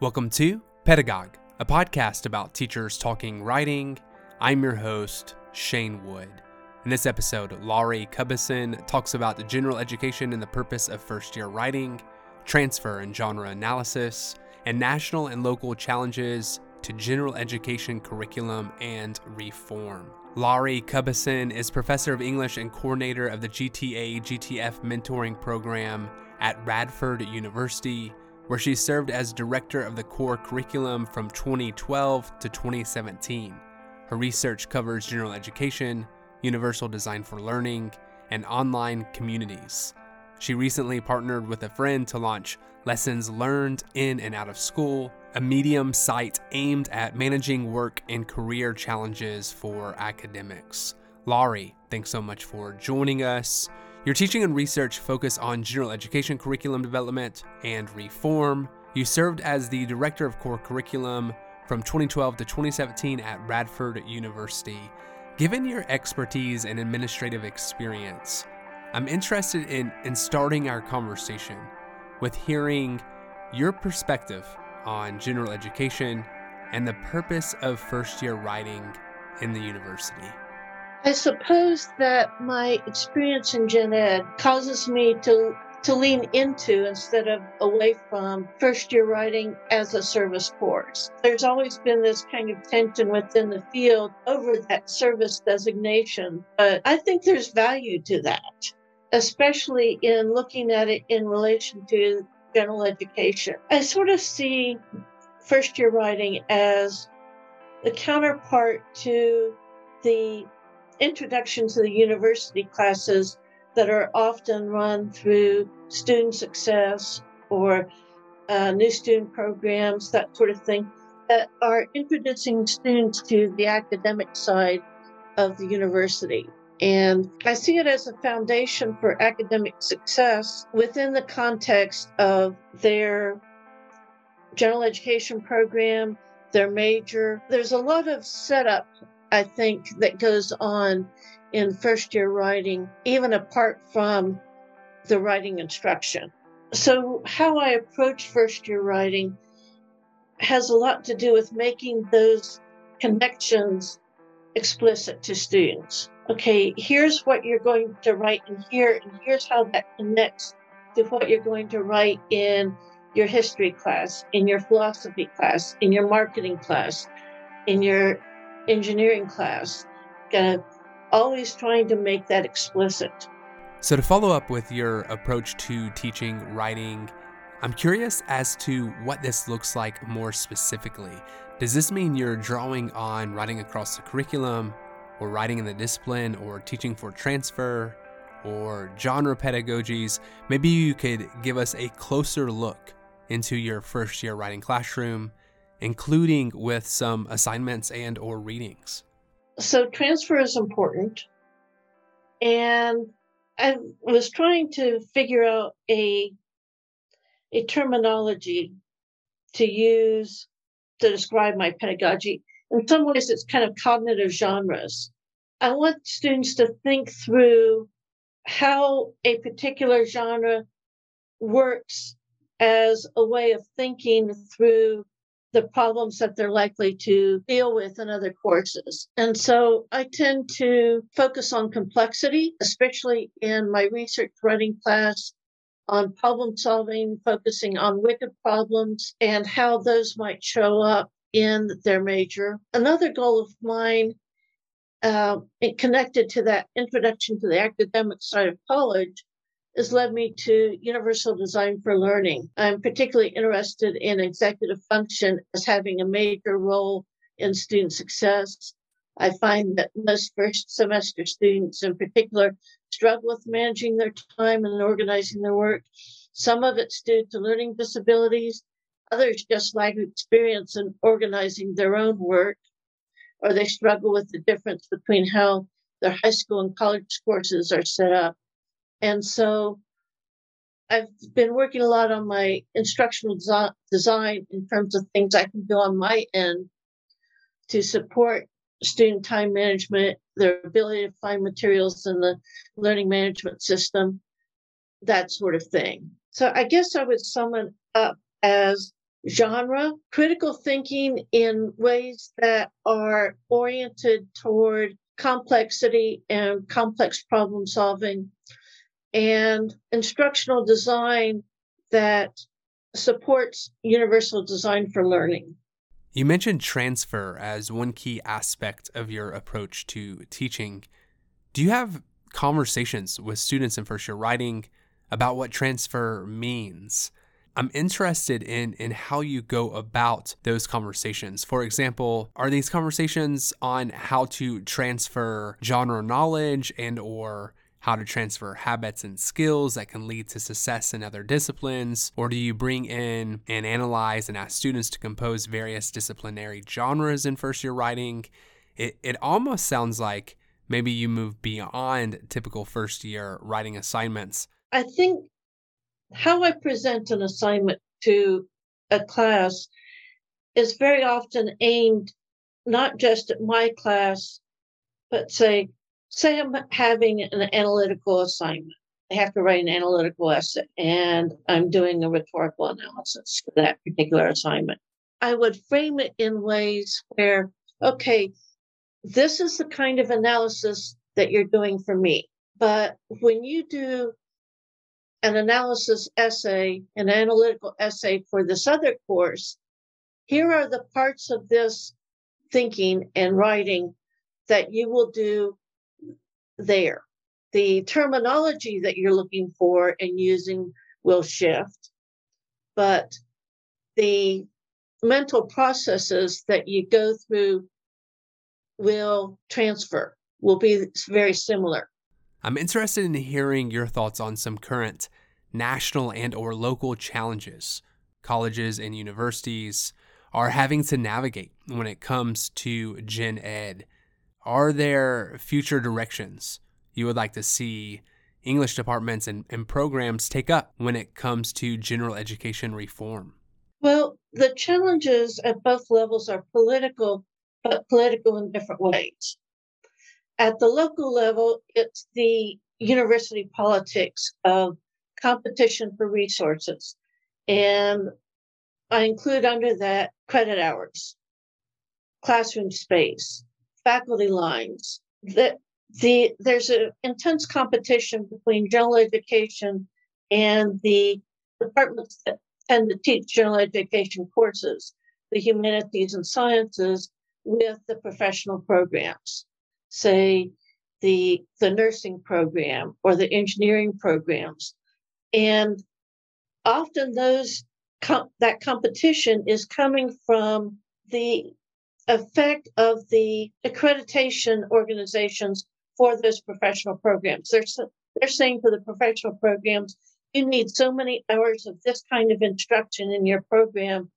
Welcome to Pedagogue, a podcast about teachers talking writing. I'm your host, Shane Wood. In this episode, Laurie Cubbison talks about the general education and the purpose of first year writing, transfer and genre analysis, and national and local challenges to general education curriculum and reform. Laurie Cubbison is professor of English and coordinator of the GTA GTF mentoring program at Radford University where she served as director of the core curriculum from 2012 to 2017. Her research covers general education, universal design for learning, and online communities. She recently partnered with a friend to launch Lessons Learned in and Out of School, a medium site aimed at managing work and career challenges for academics. Laurie, thanks so much for joining us. Your teaching and research focus on general education curriculum development and reform. You served as the director of core curriculum from 2012 to 2017 at Radford University. Given your expertise and administrative experience, I'm interested in, in starting our conversation with hearing your perspective on general education and the purpose of first year writing in the university. I suppose that my experience in gen ed causes me to to lean into instead of away from first year writing as a service course. There's always been this kind of tension within the field over that service designation, but I think there's value to that, especially in looking at it in relation to general education. I sort of see first year writing as the counterpart to the introduction to the university classes that are often run through student success or uh, new student programs, that sort of thing, that are introducing students to the academic side of the university. And I see it as a foundation for academic success within the context of their general education program, their major. There's a lot of setup I think, that goes on in first year writing, even apart from the writing instruction. So, how I approach first year writing has a lot to do with making those connections explicit to students. Okay, here's what you're going to write in here, and here's how that connects to what you're going to write in your history class, in your philosophy class, in your marketing class, in your engineering class, kind of always trying to make that explicit. So, to follow up with your approach to teaching writing, I'm curious as to what this looks like more specifically. Does this mean you're drawing on writing across the curriculum, or writing in the discipline, or teaching for transfer, or genre pedagogies? Maybe you could give us a closer look into your first year writing classroom including with some assignments and or readings. So transfer is important. And I was trying to figure out a a terminology to use to describe my pedagogy. In some ways, it's kind of cognitive genres. I want students to think through how a particular genre works as a way of thinking through the problems that they're likely to deal with in other courses. And so I tend to focus on complexity, especially in my research writing class on problem solving, focusing on wicked problems and how those might show up in their major. Another goal of mine, uh, connected to that introduction to the academic side of college, has led me to universal design for learning. I'm particularly interested in executive function as having a major role in student success. I find that most first semester students in particular struggle with managing their time and organizing their work. Some of it's due to learning disabilities, others just lack experience in organizing their own work, or they struggle with the difference between how their high school and college courses are set up. And so I've been working a lot on my instructional design in terms of things I can do on my end to support student time management, their ability to find materials in the learning management system, that sort of thing. So I guess I would sum it up as genre, critical thinking in ways that are oriented toward complexity and complex problem solving, and instructional design that supports universal design for learning. You mentioned transfer as one key aspect of your approach to teaching. Do you have conversations with students in first year writing about what transfer means? I'm interested in in how you go about those conversations. For example, are these conversations on how to transfer genre knowledge and or how to transfer habits and skills that can lead to success in other disciplines? Or do you bring in and analyze and ask students to compose various disciplinary genres in first year writing? It, it almost sounds like maybe you move beyond typical first year writing assignments. I think how I present an assignment to a class is very often aimed not just at my class, but say, say I'm having an analytical assignment. I have to write an analytical essay and I'm doing a rhetorical analysis for that particular assignment. I would frame it in ways where, okay, this is the kind of analysis that you're doing for me. But when you do an analysis essay, an analytical essay for this other course, here are the parts of this thinking and writing that you will do there. The terminology that you're looking for and using will shift, but the mental processes that you go through will transfer, will be very similar. I'm interested in hearing your thoughts on some current national and or local challenges colleges and universities are having to navigate when it comes to gen ed. Are there future directions you would like to see English departments and, and programs take up when it comes to general education reform? Well, the challenges at both levels are political, but political in different ways. At the local level, it's the university politics of competition for resources. And I include under that credit hours, classroom space, faculty lines. That the there's an intense competition between general education and the departments that tend to teach general education courses, the humanities and sciences, with the professional programs say the the nursing program or the engineering programs and often those com- that competition is coming from the effect of the accreditation organizations for those professional programs they're they're saying for the professional programs you need so many hours of this kind of instruction in your program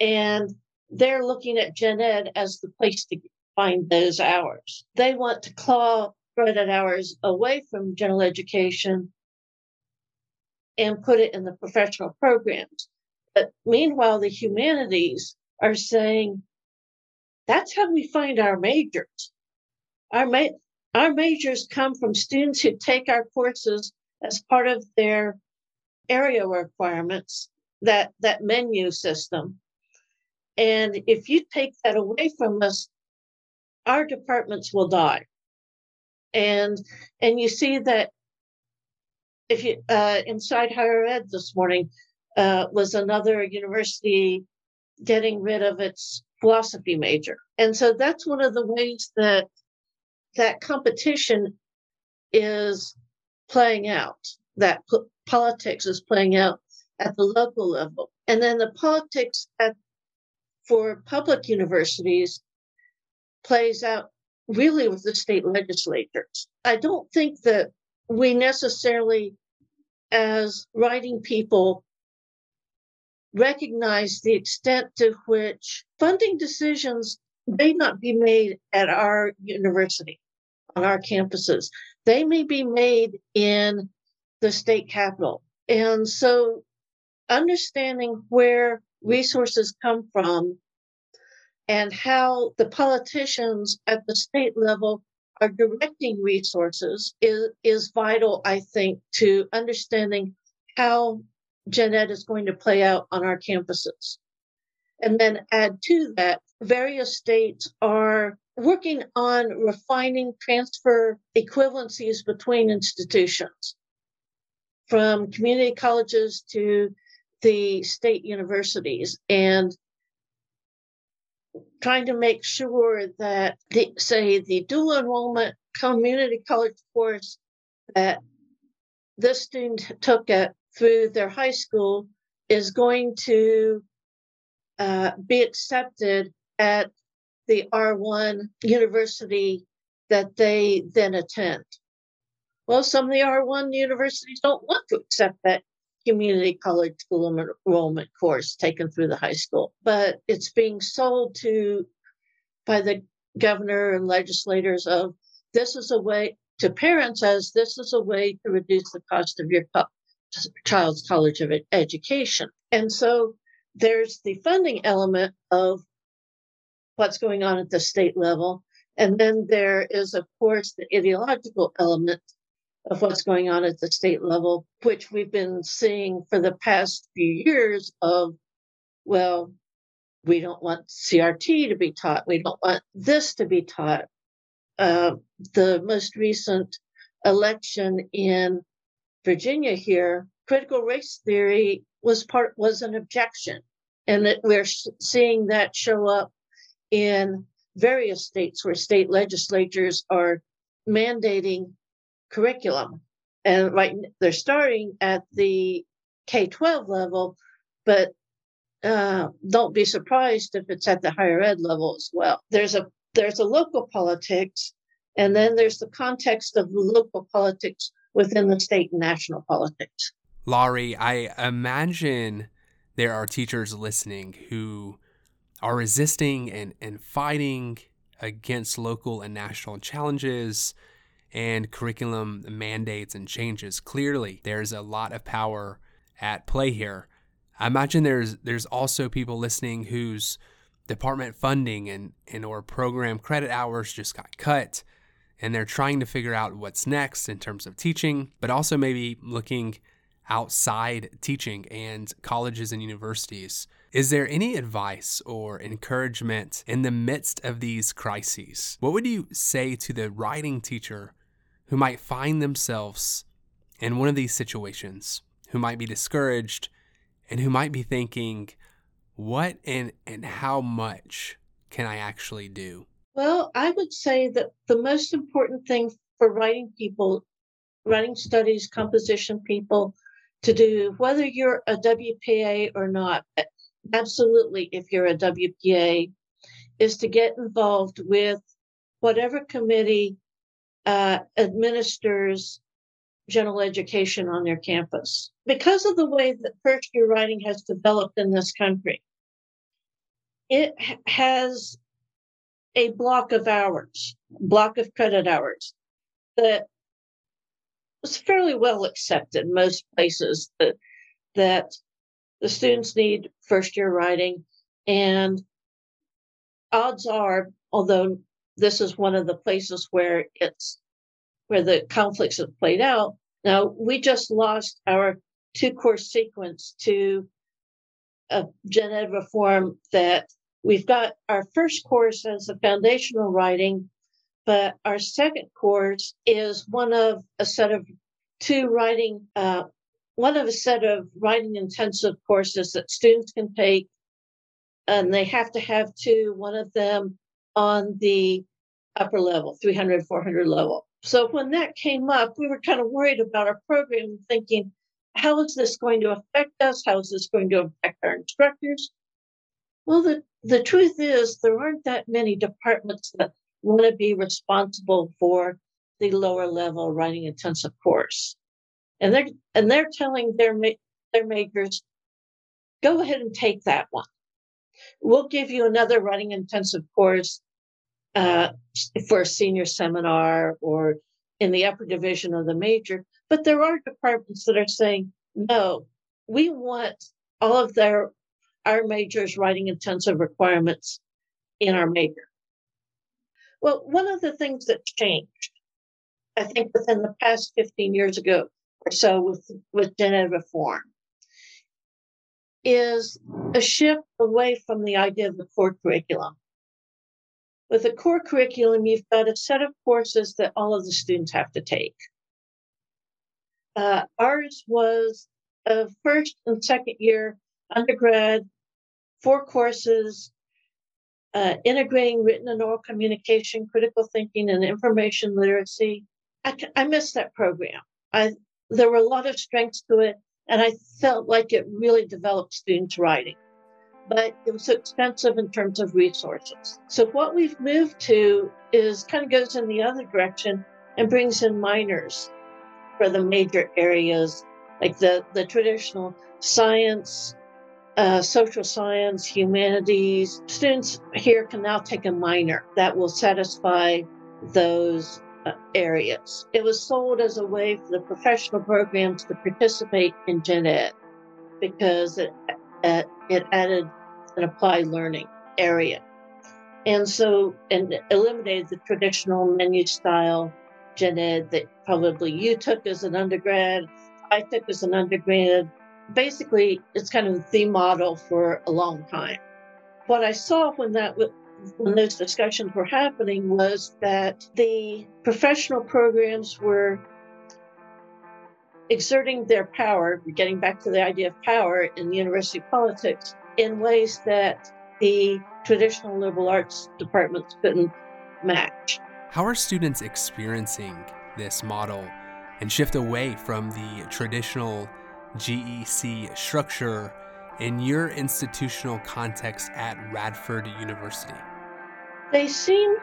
and they're looking at gen ed as the place to find those hours. They want to claw credit hours away from general education and put it in the professional programs. But meanwhile, the humanities are saying that's how we find our majors. Our, ma- our majors come from students who take our courses as part of their area requirements, that, that menu system. And if you take that away from us, our departments will die. And and you see that if you uh, inside higher ed this morning uh, was another university getting rid of its philosophy major, and so that's one of the ways that that competition is playing out. That p- politics is playing out at the local level, and then the politics at for public universities plays out really with the state legislatures. I don't think that we necessarily, as writing people, recognize the extent to which funding decisions may not be made at our university, on our campuses. They may be made in the state capital. And so understanding where resources come from and how the politicians at the state level are directing resources is, is vital, I think, to understanding how gen ed is going to play out on our campuses. And then add to that, various states are working on refining transfer equivalencies between institutions from community colleges to the state universities and trying to make sure that the say the dual enrollment community college course that this student took it through their high school is going to uh, be accepted at the R1 university that they then attend. Well, some of the R1 universities don't want to accept that community college school enrollment course taken through the high school, but it's being sold to by the governor and legislators of this is a way to parents as this is a way to reduce the cost of your child's college of education. And so there's the funding element of what's going on at the state level. And then there is, of course, the ideological element of what's going on at the state level, which we've been seeing for the past few years of, well, we don't want CRT to be taught. We don't want this to be taught. Uh, the most recent election in Virginia here, critical race theory was part was an objection, and that we're seeing that show up in various states where state legislatures are mandating curriculum. And right, they're starting at the K 12 level, but uh, don't be surprised if it's at the higher ed level as well. There's a there's a local politics, and then there's the context of local politics within the state and national politics. Laurie, I imagine there are teachers listening who are resisting and, and fighting against local and national challenges and curriculum mandates and changes. Clearly, there's a lot of power at play here. I imagine there's there's also people listening whose department funding and, and or program credit hours just got cut and they're trying to figure out what's next in terms of teaching, but also maybe looking outside teaching and colleges and universities. Is there any advice or encouragement in the midst of these crises? What would you say to the writing teacher who might find themselves in one of these situations, who might be discouraged, and who might be thinking, what and, and how much can I actually do? Well, I would say that the most important thing for writing people, writing studies, composition people to do, whether you're a WPA or not, absolutely, if you're a WPA, is to get involved with whatever committee uh, administers general education on their campus. Because of the way that first year writing has developed in this country, it has a block of hours, block of credit hours that was fairly well accepted most places that that the students need first year writing and odds are although this is one of the places where it's where the conflicts have played out. Now we just lost our two course sequence to a gen ed reform that we've got our first course as a foundational writing, but our second course is one of a set of two writing, uh, one of a set of writing intensive courses that students can take, and they have to have two. One of them on the upper level, 300, 400 level. So when that came up, we were kind of worried about our program, thinking, how is this going to affect us? How is this going to affect our instructors? Well, the, the truth is, there aren't that many departments that want to be responsible for the lower level writing intensive course. And they're, and they're telling their, their majors, go ahead and take that one. We'll give you another writing intensive course uh, for a senior seminar or in the upper division of the major. But there are departments that are saying, no, we want all of their our majors writing intensive requirements in our major. Well, one of the things that changed, I think within the past 15 years ago or so with, with gen ed reform is a shift away from the idea of the core curriculum. With a core curriculum, you've got a set of courses that all of the students have to take. Uh, ours was a first and second year undergrad, four courses, uh, integrating written and oral communication, critical thinking, and information literacy. I, I missed that program. I there were a lot of strengths to it, and I felt like it really developed students' writing. But it was expensive in terms of resources. So what we've moved to is kind of goes in the other direction and brings in minors for the major areas like the, the traditional science, uh, social science, humanities. Students here can now take a minor that will satisfy those uh, areas. It was sold as a way for the professional programs to participate in Gen Ed because it, uh, it added an applied learning area. And so, and eliminated the traditional menu style gen ed that probably you took as an undergrad, I took as an undergrad. Basically, it's kind of the model for a long time. What I saw when that when those discussions were happening was that the professional programs were exerting their power, getting back to the idea of power in university politics, in ways that the traditional liberal arts departments couldn't match. How are students experiencing this model and shift away from the traditional GEC structure in your institutional context at Radford University? They seem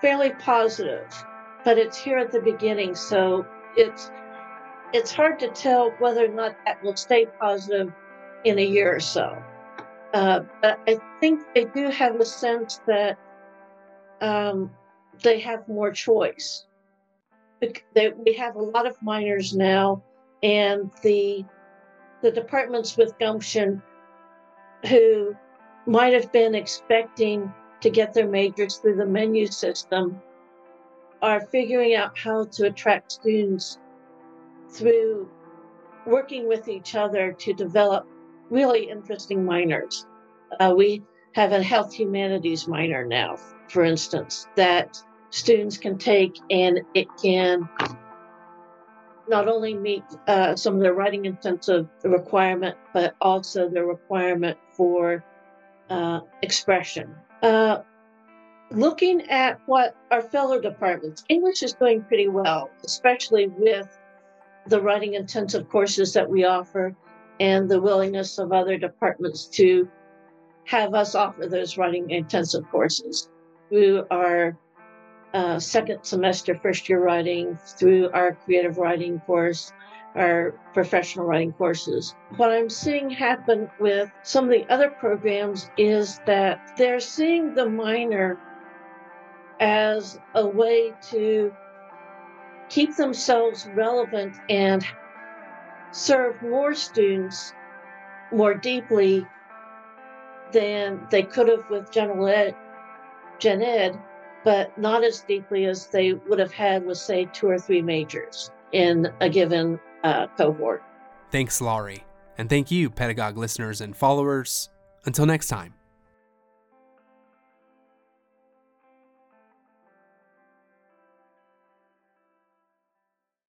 fairly positive, but it's here at the beginning, so it's it's hard to tell whether or not that will stay positive in a year or so. Uh, but I think they do have a sense that um, they have more choice. They, we have a lot of minors now, and the the departments with gumption who might have been expecting to get their majors through the menu system are figuring out how to attract students through working with each other to develop really interesting minors. Uh, we have a health humanities minor now, for instance, that students can take, and it can not only meet uh, some of the writing intensive requirement, but also the requirement for uh, expression. Uh, looking at what our fellow departments, English is doing pretty well, especially with the writing intensive courses that we offer and the willingness of other departments to have us offer those writing intensive courses We our uh, second semester first year writing, through our creative writing course, our professional writing courses. What I'm seeing happen with some of the other programs is that they're seeing the minor as a way to keep themselves relevant and serve more students more deeply than they could have with general ed, gen ed, but not as deeply as they would have had with, say, two or three majors in a given uh, cohort. Thanks, Laurie. And thank you, Pedagogue listeners and followers. Until next time.